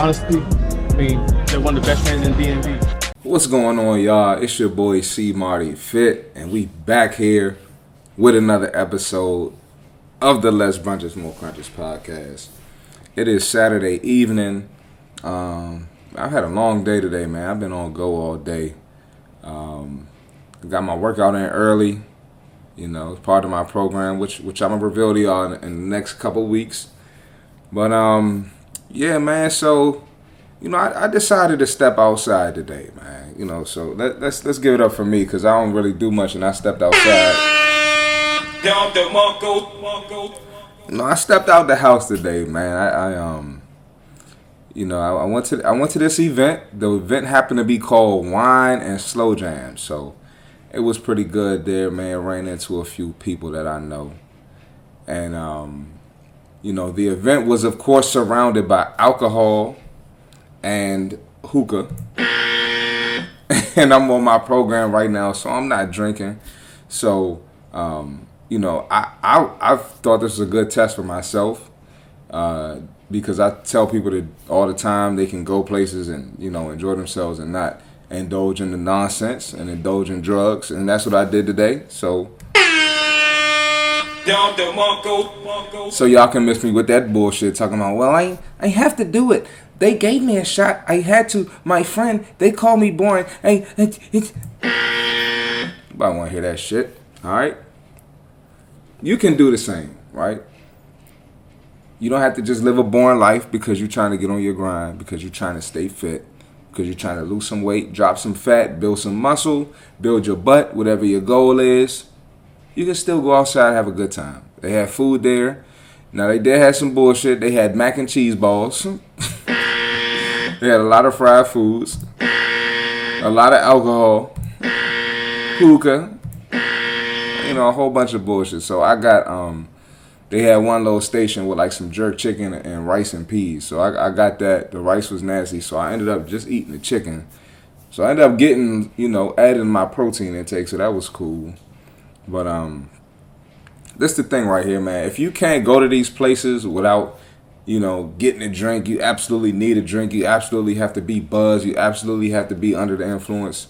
honestly, I mean, they're one of the best fans in DMV. What's going on, y'all? It's your boy C Marty Fit, and we back here with another episode of the Less Brunches More Crunches podcast. It is Saturday evening. Um, I've had a long day today, man. I've been on go all day. Um, got my workout in early. You know, it's part of my program, which which I'm gonna reveal to y'all in, in the next couple weeks. But um, yeah, man. So you know, I, I, decided to step outside today, man. You know, so let, let's let's give it up for me because I don't really do much, and I stepped outside. No, I stepped out the house today, man. I, I um, you know, I, I, went to I went to this event. The event happened to be called Wine and Slow Jam, so it was pretty good there, man. Ran into a few people that I know, and um, you know, the event was of course surrounded by alcohol and hookah. and I'm on my program right now, so I'm not drinking. So, um, you know, I, I I thought this was a good test for myself uh, because I tell people that all the time they can go places and you know enjoy themselves and not indulge in the nonsense and indulge in drugs, and that's what I did today. So. So y'all can miss me with that bullshit talking about well I I have to do it they gave me a shot. I had to. My friend, they called me boring. Hey, it's, it's. I want to hear that shit. All right. You can do the same, right? You don't have to just live a boring life because you're trying to get on your grind, because you're trying to stay fit, because you're trying to lose some weight, drop some fat, build some muscle, build your butt, whatever your goal is. You can still go outside and have a good time. They have food there. Now they did have some bullshit. They had mac and cheese balls. They had a lot of fried foods, a lot of alcohol, hookah, you know, a whole bunch of bullshit. So I got um, they had one little station with like some jerk chicken and rice and peas. So I, I got that. The rice was nasty, so I ended up just eating the chicken. So I ended up getting, you know, adding my protein intake, so that was cool. But um, this the thing right here, man. If you can't go to these places without you know, getting a drink. You absolutely need a drink. You absolutely have to be buzzed. You absolutely have to be under the influence.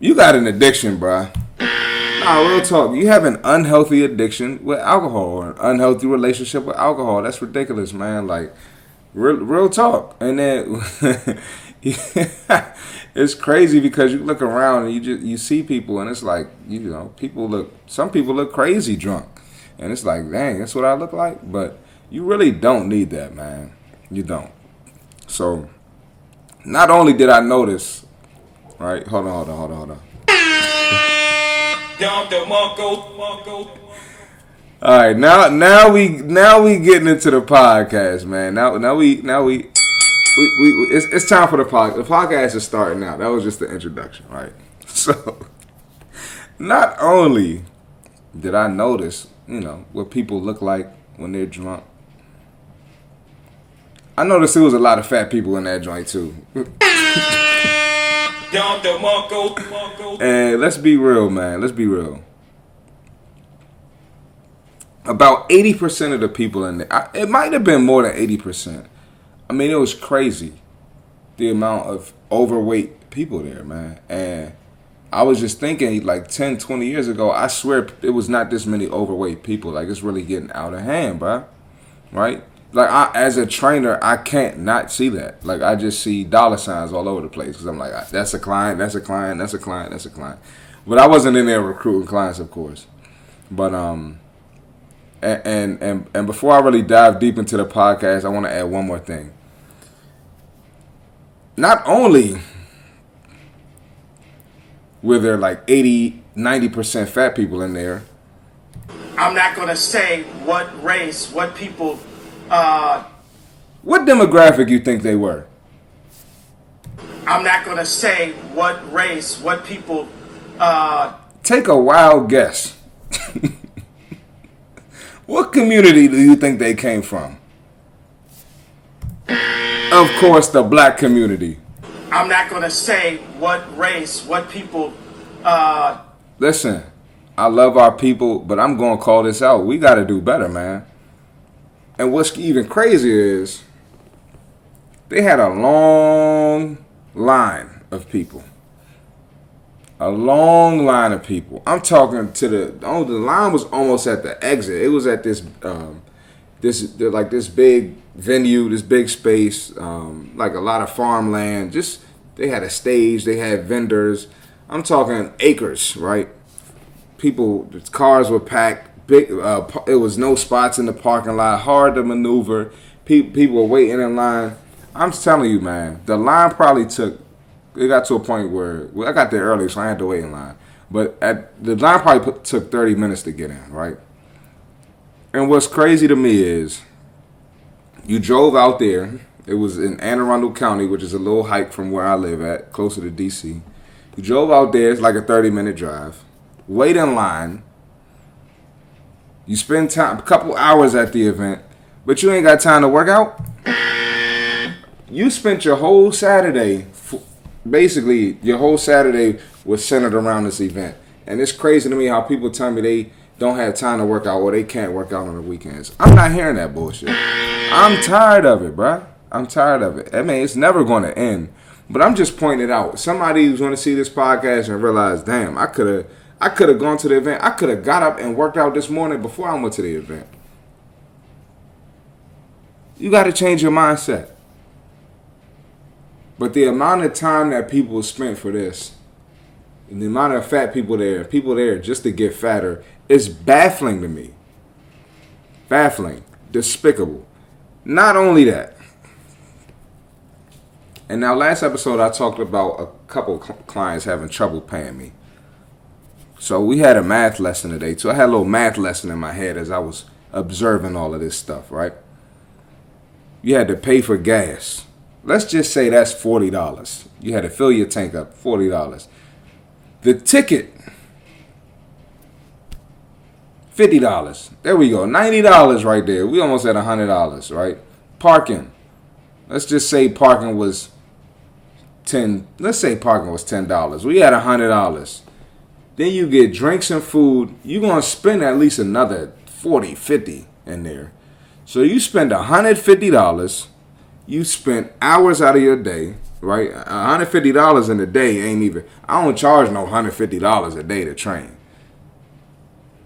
You got an addiction, bruh. Nah, real talk. You have an unhealthy addiction with alcohol or an unhealthy relationship with alcohol. That's ridiculous, man. Like, real, real talk. And then it's crazy because you look around and you just you see people and it's like you know people look some people look crazy drunk and it's like dang that's what I look like but you really don't need that, man. You don't. So, not only did I notice, right? Hold on, hold on, hold on, hold on. All right, now now we now we getting into the podcast, man. Now now we now we we, we it's, it's time for the podcast. The podcast is starting now. That was just the introduction, right? So, not only did I notice, you know, what people look like when they're drunk, I noticed there was a lot of fat people in that joint too. and let's be real, man. Let's be real. About 80% of the people in there, it might have been more than 80%. I mean, it was crazy the amount of overweight people there, man. And I was just thinking, like 10, 20 years ago, I swear it was not this many overweight people. Like, it's really getting out of hand, bro. Right? like I, as a trainer, I can't not see that. Like I just see dollar signs all over the place because I'm like, that's a client, that's a client, that's a client, that's a client. But I wasn't in there recruiting clients, of course. But um, and and and, and before I really dive deep into the podcast, I want to add one more thing. Not only were there like 80, 90% fat people in there. I'm not going to say what race, what people uh, what demographic you think they were? I'm not going to say what race, what people. Uh, Take a wild guess. what community do you think they came from? Of course, the black community. I'm not going to say what race, what people. Uh, Listen, I love our people, but I'm going to call this out. We got to do better, man. And what's even crazier is They had a long line of people. A long line of people. I'm talking to the oh the line was almost at the exit. It was at this um, this like this big venue, this big space, um, like a lot of farmland. Just they had a stage, they had vendors. I'm talking acres, right? People, cars were packed. Big, uh, it was no spots in the parking lot. Hard to maneuver. People, people were waiting in line. I'm telling you, man, the line probably took. It got to a point where well, I got there early, so I had to wait in line. But at the line probably put, took 30 minutes to get in, right? And what's crazy to me is you drove out there. It was in Anne Arundel County, which is a little hike from where I live at, closer to DC. You drove out there, it's like a 30 minute drive. Wait in line. You spend time a couple hours at the event, but you ain't got time to work out. You spent your whole Saturday, basically your whole Saturday was centered around this event. And it's crazy to me how people tell me they don't have time to work out or they can't work out on the weekends. I'm not hearing that bullshit. I'm tired of it, bruh. I'm tired of it. I mean, it's never going to end. But I'm just pointing it out. Somebody who's going to see this podcast and realize, damn, I could have, I could have gone to the event. I could have got up and worked out this morning before I went to the event. You got to change your mindset. But the amount of time that people spent for this, and the amount of fat people there, people there just to get fatter, is baffling to me. Baffling, despicable. Not only that, and now last episode I talked about a couple clients having trouble paying me. So we had a math lesson today too. I had a little math lesson in my head as I was observing all of this stuff, right? You had to pay for gas. Let's just say that's $40. You had to fill your tank up, $40. The ticket $50. There we go. $90 right there. We almost at $100, right? Parking. Let's just say parking was 10 let's say parking was $10. We had $100. Then you get drinks and food. You're to spend at least another 40, 50 in there. So you spend $150. You spent hours out of your day, right? $150 in a day ain't even I don't charge no $150 a day to train.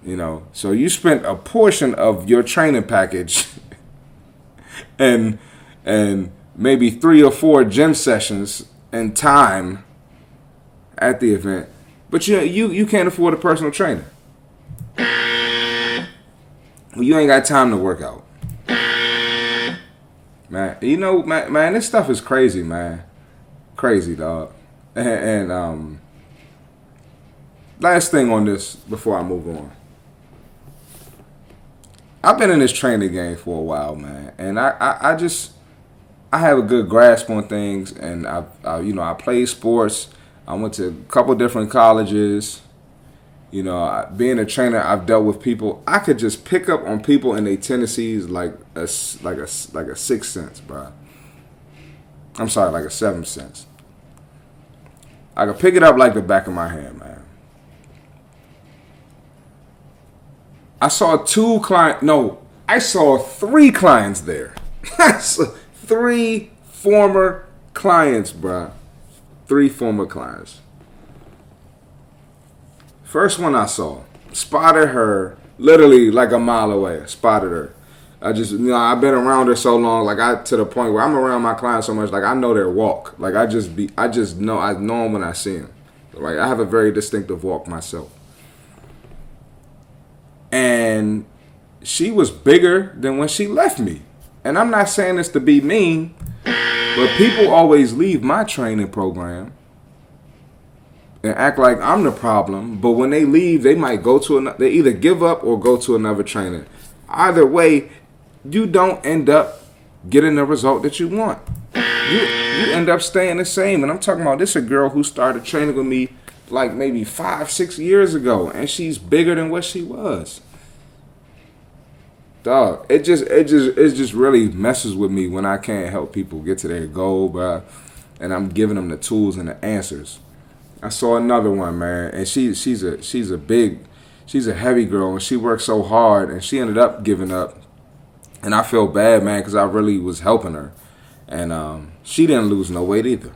You know, so you spent a portion of your training package and and maybe three or four gym sessions and time at the event, but you you you can't afford a personal trainer. You ain't got time to work out, man. You know, man, man this stuff is crazy, man. Crazy, dog. And, and um, last thing on this before I move on. I've been in this training game for a while, man, and I, I, I just I have a good grasp on things, and I, I, you know I play sports. I went to a couple different colleges. You know, being a trainer, I've dealt with people. I could just pick up on people and their tendencies like a like a like a sixth sense, bro. I'm sorry, like a seventh sense. I could pick it up like the back of my hand, man. I saw two client. No, I saw three clients there. three former clients, bruh. Three former clients. First one I saw, spotted her literally like a mile away. Spotted her. I just you know I've been around her so long, like I to the point where I'm around my clients so much, like I know their walk. Like I just be, I just know I know them when I see them. Like I have a very distinctive walk myself and she was bigger than when she left me. And I'm not saying this to be mean, but people always leave my training program and act like I'm the problem. But when they leave, they might go to another. They either give up or go to another trainer. Either way, you don't end up getting the result that you want. You you end up staying the same. And I'm talking about this a girl who started training with me like maybe five, six years ago, and she's bigger than what she was. Dog, it just it just it just really messes with me when I can't help people get to their goal, bro. And I'm giving them the tools and the answers. I saw another one, man, and she she's a she's a big she's a heavy girl and she worked so hard and she ended up giving up. And I feel bad, man, because I really was helping her. and um, she didn't lose no weight either.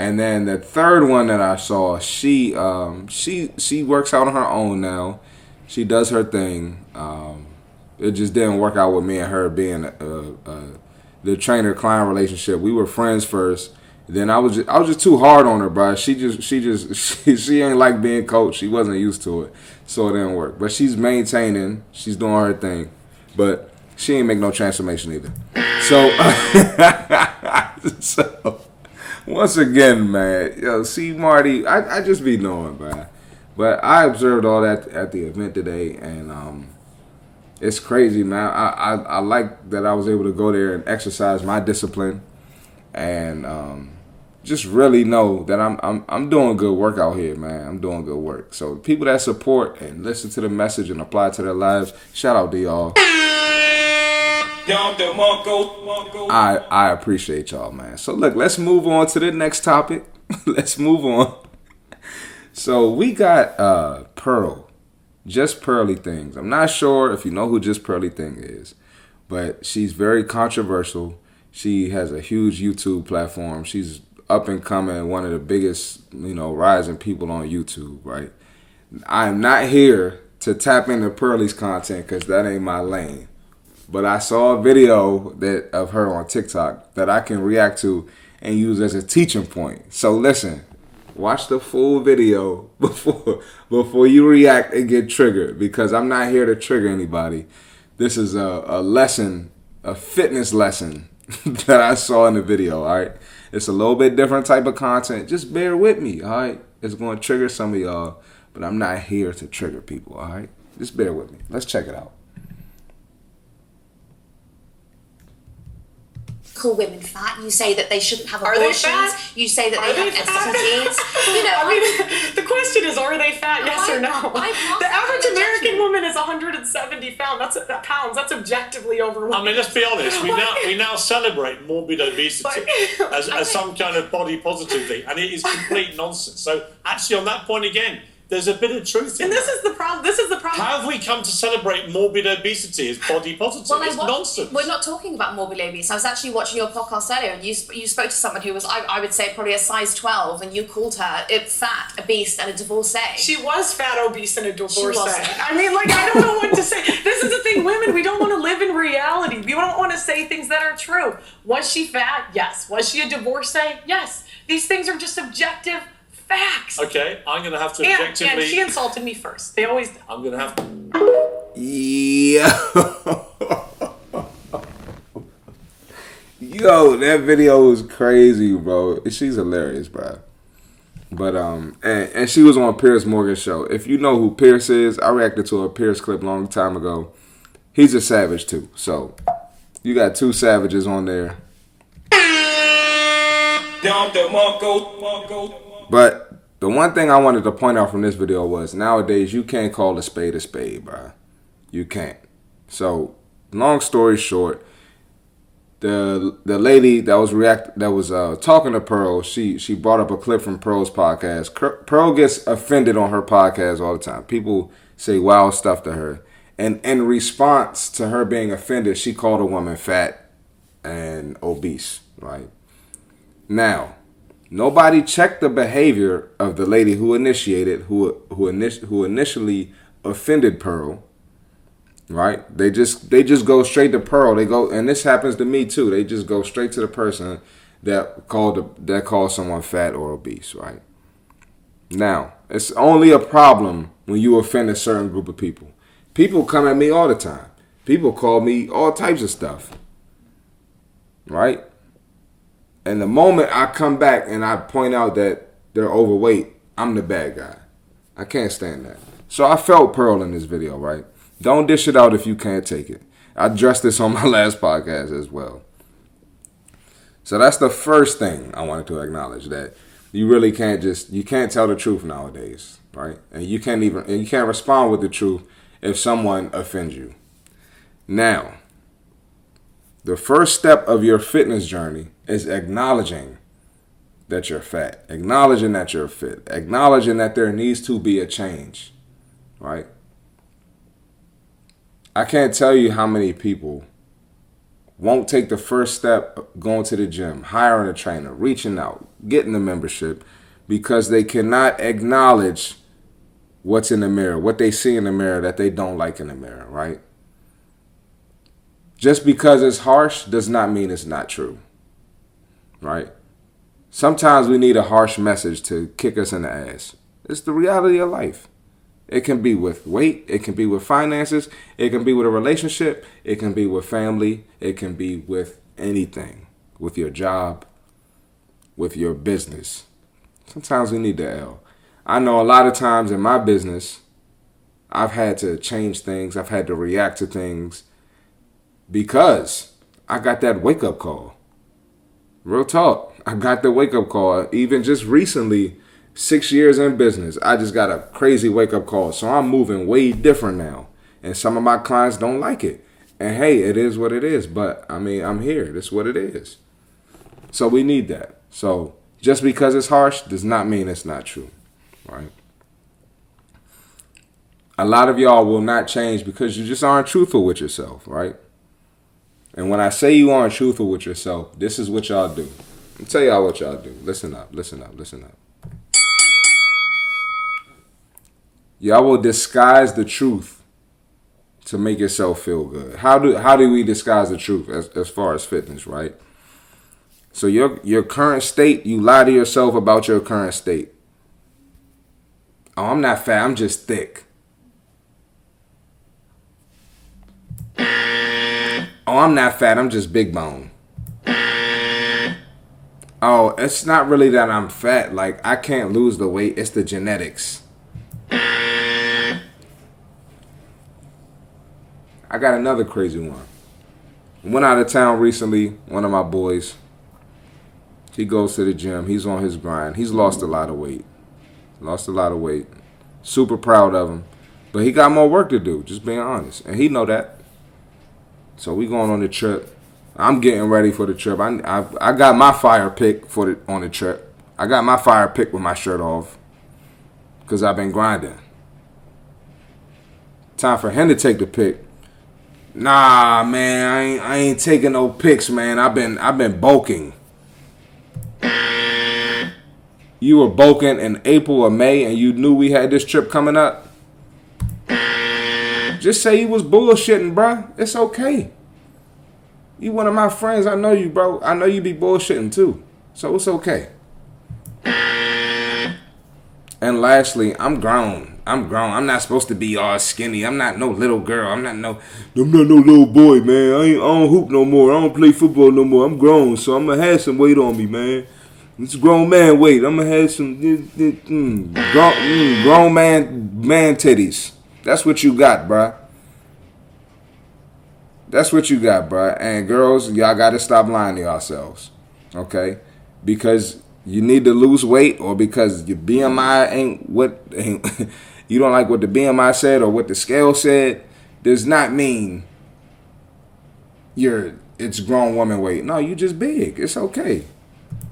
And then the third one that I saw, she um, she she works out on her own now. She does her thing. Um, it just didn't work out with me and her being the trainer client relationship. We were friends first. Then I was just, I was just too hard on her, bro. She just she just she, she ain't like being coached. She wasn't used to it, so it didn't work. But she's maintaining. She's doing her thing, but she ain't make no transformation either. So so once again, man, yo, C Marty, I, I just be knowing, man. But I observed all that at the event today, and um, it's crazy, man. I, I, I like that I was able to go there and exercise my discipline, and um, just really know that I'm I'm I'm doing good work out here, man. I'm doing good work. So people that support and listen to the message and apply to their lives, shout out to y'all. I I appreciate y'all, man. So look, let's move on to the next topic. let's move on. So we got uh Pearl. Just Pearly Things. I'm not sure if you know who Just Pearly Thing is, but she's very controversial. She has a huge YouTube platform. She's up and coming, one of the biggest, you know, rising people on YouTube, right? I'm not here to tap into Pearly's content because that ain't my lane. But I saw a video that of her on TikTok that I can react to and use as a teaching point. So listen, watch the full video before before you react and get triggered because I'm not here to trigger anybody. This is a, a lesson, a fitness lesson that I saw in the video, all right? It's a little bit different type of content. Just bear with me, all right? It's going to trigger some of y'all, but I'm not here to trigger people, all right? Just bear with me. Let's check it out. Call women fat. You say that they shouldn't have Are abortions. they fat? You say that Are they, they have fat? STDs. You know, I mean, the question is, are they fat? Yes I- or no? The average American judgment. woman is 170 pounds. That's that pounds. That's objectively overweight. I mean, let's be honest. We now we now celebrate morbid obesity But- as, as some kind of body positive thing, and it is complete nonsense. So, actually, on that point again, there's a bit of truth in and this that. is the problem. This is the problem. How have we come to celebrate morbid obesity as body positive? well, it's watched- nonsense. We're not talking about morbid obesity. I was actually watching your podcast earlier, and you sp- you spoke to someone who was, I, I would say, probably a size twelve, and you called her it fat, a beast, and a divorcee. She was fat, obese, and a divorcee. wasn't. I mean, like, I don't know what to say. This is the thing, women, we don't want to live in reality. We don't want to say things that are true. Was she fat? Yes. Was she a divorcee? Yes. These things are just objective facts. Okay, I'm going to have to And, objectively. and she insulted me first. They always do. I'm going to have to. Yeah. Yo, that video was crazy, bro. She's hilarious, bro. But um, and, and she was on Piers Morgan's show. If you know who Piers is, I reacted to a Piers clip long time ago. He's a savage too. So you got two savages on there. But the one thing I wanted to point out from this video was nowadays you can't call a spade a spade, bro. You can't. So, long story short, the the lady that was react that was uh, talking to Pearl, she she brought up a clip from Pearl's podcast. Pearl gets offended on her podcast all the time. People say wild stuff to her, and in response to her being offended, she called a woman fat and obese. Right now, nobody checked the behavior of the lady who initiated, who who, init- who initially offended Pearl right? They just they just go straight to Pearl. They go, and this happens to me too. They just go straight to the person that called the, that called someone fat or obese, right? Now, it's only a problem when you offend a certain group of people. People come at me all the time. People call me all types of stuff, right? And the moment I come back and I point out that they're overweight, I'm the bad guy. I can't stand that. So I felt Pearl in this video, right? Don't dish it out if you can't take it. I addressed this on my last podcast as well. So that's the first thing I wanted to acknowledge that you really can't just you can't tell the truth nowadays, right? And you can't even and you can't respond with the truth if someone offends you. Now, the first step of your fitness journey is acknowledging that you're fat, acknowledging that you're fit, acknowledging that there needs to be a change, right? I can't tell you how many people won't take the first step going to the gym, hiring a trainer, reaching out, getting the membership because they cannot acknowledge what's in the mirror, what they see in the mirror that they don't like in the mirror, right? Just because it's harsh does not mean it's not true, right? Sometimes we need a harsh message to kick us in the ass. It's the reality of life. It can be with weight, it can be with finances, it can be with a relationship, it can be with family, it can be with anything, with your job, with your business. Sometimes we need the L. I know a lot of times in my business, I've had to change things, I've had to react to things because I got that wake up call. Real talk. I got the wake up call. Even just recently, six years in business, I just got a crazy wake up call. So I'm moving way different now. And some of my clients don't like it. And hey, it is what it is. But I mean, I'm here. That's what it is. So we need that. So just because it's harsh does not mean it's not true. Right? A lot of y'all will not change because you just aren't truthful with yourself, right? And when I say you aren't truthful with yourself, this is what y'all do. I'll tell y'all what y'all do. Listen up, listen up, listen up. Y'all will disguise the truth to make yourself feel good. How do how do we disguise the truth as, as far as fitness, right? So your your current state, you lie to yourself about your current state. Oh, I'm not fat, I'm just thick. Oh, I'm not fat, I'm just big bone. Oh, it's not really that I'm fat. Like, I can't lose the weight, it's the genetics. I got another crazy one. Went out of town recently, one of my boys. He goes to the gym. He's on his grind. He's lost a lot of weight. Lost a lot of weight. Super proud of him. But he got more work to do, just being honest. And he know that. So we going on the trip. I'm getting ready for the trip. I, I, I got my fire pick for the on the trip. I got my fire pick with my shirt off because I've been grinding. Time for him to take the pick. Nah, man, I ain't, I ain't taking no pics, man. I've been I've been bulking. You were bulking in April or May, and you knew we had this trip coming up. Just say you was bullshitting, bro. It's okay. You one of my friends. I know you, bro. I know you be bullshitting too. So it's okay. And lastly, I'm grown. I'm grown. I'm not supposed to be all skinny. I'm not no little girl. I'm not no. I'm not no little boy, man. I ain't. I don't hoop no more. I don't play football no more. I'm grown, so I'm gonna have some weight on me, man. It's grown man weight. I'm gonna have some mm, grown, mm, grown man man titties. That's what you got, bruh. That's what you got, bruh. And girls, y'all gotta stop lying to yourselves. Okay? Because you need to lose weight or because your BMI ain't what ain't, you don't like what the BMI said or what the scale said, does not mean you're it's grown woman weight. No, you just big. It's okay.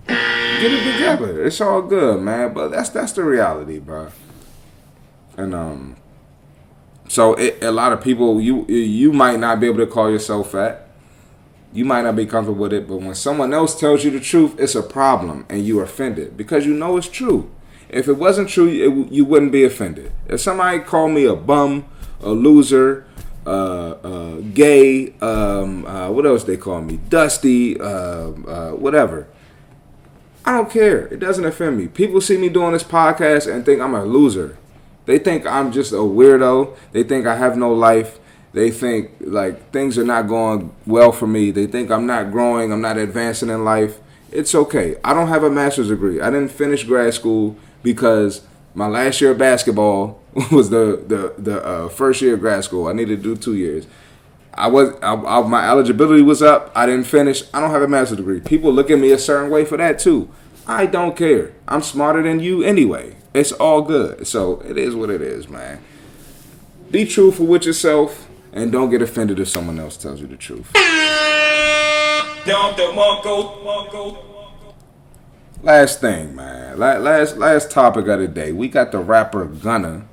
Get it together. It's all good, man. But that's that's the reality, bro. And um so it, a lot of people, you you might not be able to call yourself fat. You might not be comfortable with it, but when someone else tells you the truth, it's a problem, and you are offended because you know it's true. If it wasn't true, it, you wouldn't be offended. If somebody called me a bum, a loser, uh, uh, gay, um, uh, what else they call me, dusty, uh, uh, whatever. I don't care. It doesn't offend me. People see me doing this podcast and think I'm a loser. They think I'm just a weirdo. They think I have no life. They think like things are not going well for me. They think I'm not growing. I'm not advancing in life. It's okay. I don't have a master's degree. I didn't finish grad school because my last year of basketball was the the the uh, first year of grad school. I needed to do two years. I was I, I, my eligibility was up. I didn't finish. I don't have a master's degree. People look at me a certain way for that too. I don't care. I'm smarter than you anyway. It's all good. So it is what it is, man. Be truthful with yourself and don't get offended if someone else tells you the truth. Last thing, man. Last last topic of the day. We got the rapper Gunna,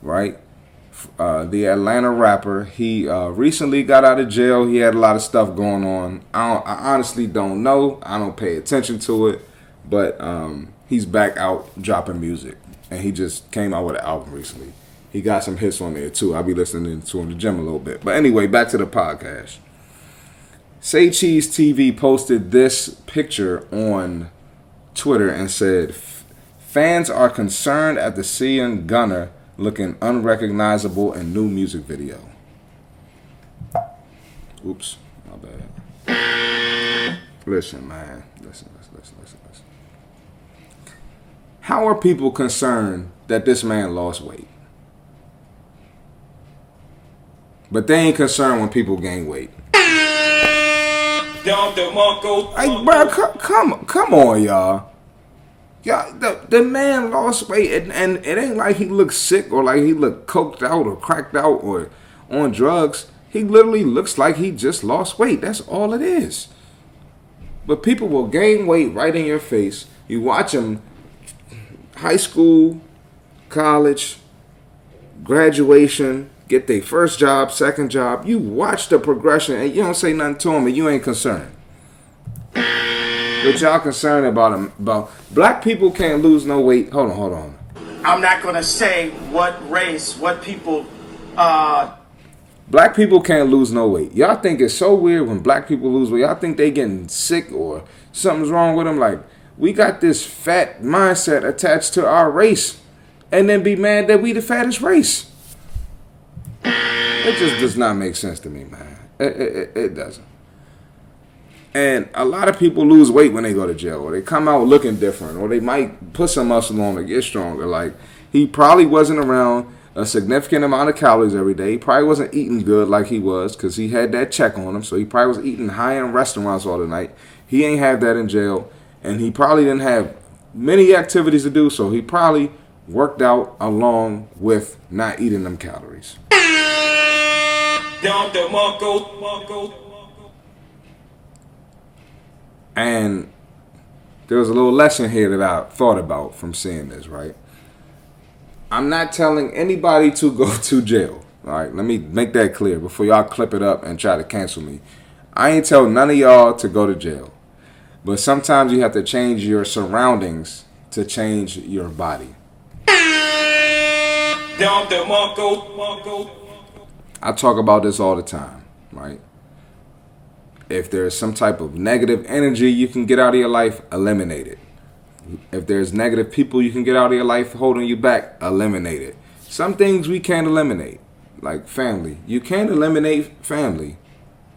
right? uh, the Atlanta rapper. He uh, recently got out of jail. He had a lot of stuff going on. I, don't, I honestly don't know. I don't pay attention to it, but um, he's back out dropping music, and he just came out with an album recently. He got some hits on there too. I'll be listening to him in the gym a little bit. But anyway, back to the podcast. Say Cheese TV posted this picture on Twitter and said, "Fans are concerned at the seeing Gunna looking unrecognizable in new music video. Oops, my bad. Listen, man. Listen, listen. How are people concerned that this man lost weight? But they ain't concerned when people gain weight. Hey, bro, come, come, come on, y'all. Yeah, the, the man lost weight, and, and it ain't like he looks sick or like he looked coked out or cracked out or on drugs. He literally looks like he just lost weight. That's all it is. But people will gain weight right in your face. You watch them, high school, college, graduation, get their first job, second job. You watch the progression, and you don't say nothing to them, and you ain't concerned. But y'all concerned about them about black people can't lose no weight. Hold on, hold on. I'm not gonna say what race, what people. uh Black people can't lose no weight. Y'all think it's so weird when black people lose weight. Y'all think they getting sick or something's wrong with them. Like we got this fat mindset attached to our race, and then be mad that we the fattest race. It just does not make sense to me, man. It, it, it doesn't. And a lot of people lose weight when they go to jail, or they come out looking different, or they might put some muscle on to get stronger. Like he probably wasn't around a significant amount of calories every day. He probably wasn't eating good like he was because he had that check on him. So he probably was eating high end restaurants all the night. He ain't have that in jail, and he probably didn't have many activities to do. So he probably worked out along with not eating them calories. And there was a little lesson here that I thought about from seeing this, right? I'm not telling anybody to go to jail. All right, let me make that clear before y'all clip it up and try to cancel me. I ain't tell none of y'all to go to jail. But sometimes you have to change your surroundings to change your body. I talk about this all the time, right? If there's some type of negative energy you can get out of your life, eliminate it. If there's negative people you can get out of your life holding you back, eliminate it. Some things we can't eliminate, like family. You can't eliminate family.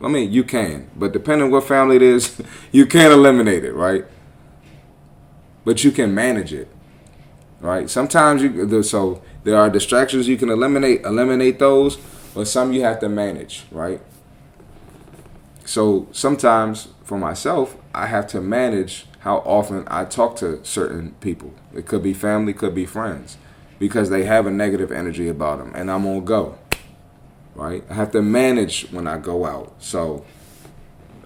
I mean, you can, but depending what family it is, you can't eliminate it, right? But you can manage it, right? Sometimes you so there are distractions you can eliminate, eliminate those, but some you have to manage, right? So sometimes for myself, I have to manage how often I talk to certain people. It could be family, could be friends, because they have a negative energy about them, and I'm on go. Right? I have to manage when I go out. So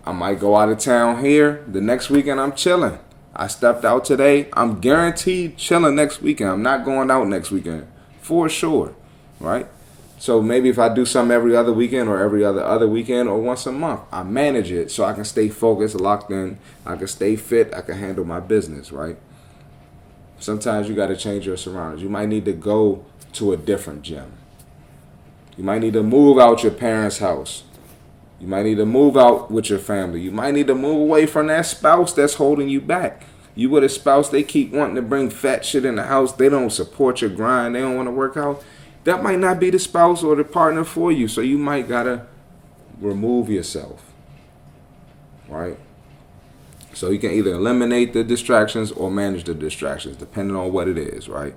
I might go out of town here. The next weekend, I'm chilling. I stepped out today. I'm guaranteed chilling next weekend. I'm not going out next weekend for sure. Right? So maybe if I do something every other weekend or every other other weekend or once a month, I manage it so I can stay focused, locked in. I can stay fit. I can handle my business, right? Sometimes you got to change your surroundings. You might need to go to a different gym. You might need to move out your parents' house. You might need to move out with your family. You might need to move away from that spouse that's holding you back. You with a spouse, they keep wanting to bring fat shit in the house. They don't support your grind. They don't want to work out that might not be the spouse or the partner for you. So you might gotta remove yourself. Right? So you can either eliminate the distractions or manage the distractions, depending on what it is, right?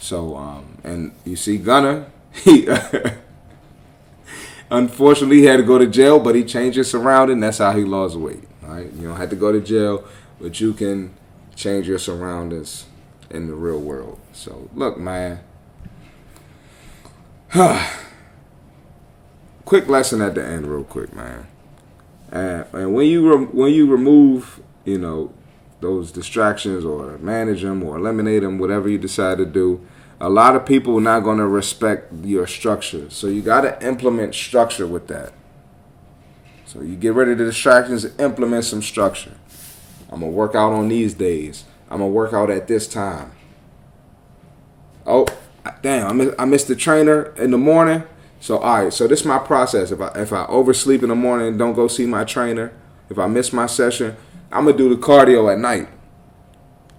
So, um, and you see Gunna, he unfortunately he had to go to jail, but he changed his surrounding. That's how he lost weight. Right? You don't have to go to jail, but you can change your surroundings in the real world. So look, man, quick lesson at the end, real quick, man. And, and when you re- when you remove, you know, those distractions or manage them or eliminate them, whatever you decide to do, A lot of people are not going to respect your structure. So you got to implement structure with that. So you get rid of the distractions, implement some structure. I'm going to work out on these days. I'm going to work out at this time. Oh, damn, I missed, I the trainer in the morning. So all right, so this is my process. If I if I oversleep in the morning and don't go see my trainer, if I miss my session, I'm gonna do the cardio at night.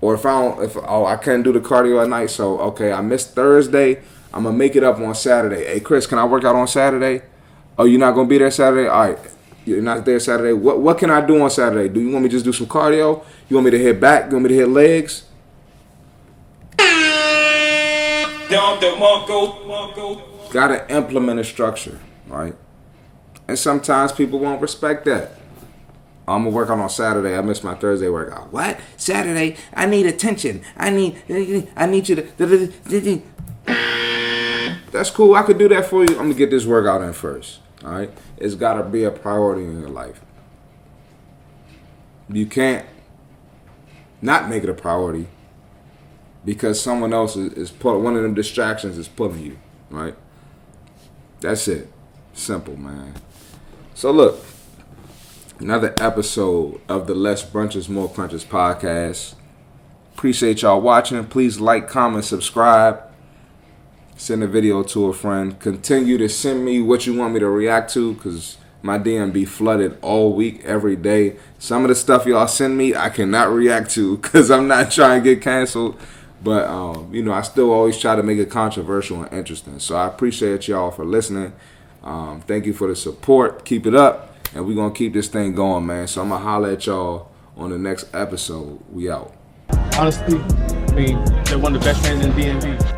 Or if I don't, if oh I can't do the cardio at night, so okay, I missed Thursday. I'm gonna make it up on Saturday. Hey Chris, can I work out on Saturday? Oh, you're not gonna be there Saturday? All right, you're not there Saturday. What what can I do on Saturday? Do you want me to just do some cardio? You want me to hit back? You want me to hit legs? Gotta implement a structure, right? And sometimes people won't respect that. I'm gonna work out on Saturday. I missed my Thursday workout. What? Saturday? I need attention. I need. I need you to. That's cool. I could do that for you. I'm gonna get this workout in first. All right. It's gotta be a priority in your life. You can't not make it a priority because someone else is, is one of them distractions is pulling you, right? That's it. Simple, man. So look, another episode of the Less Brunches More Crunches podcast. Appreciate y'all watching. Please like, comment, subscribe. Send a video to a friend. Continue to send me what you want me to react to because my DM be flooded all week, every day. Some of the stuff y'all send me, I cannot react to because I'm not trying to get canceled. But um, you know, I still always try to make it controversial and interesting. So I appreciate y'all for listening. Um, thank you for the support. Keep it up, and we're gonna keep this thing going, man. So I'm gonna holler at y'all on the next episode. We out. Honestly, I mean, they're one of the best fans in DMV.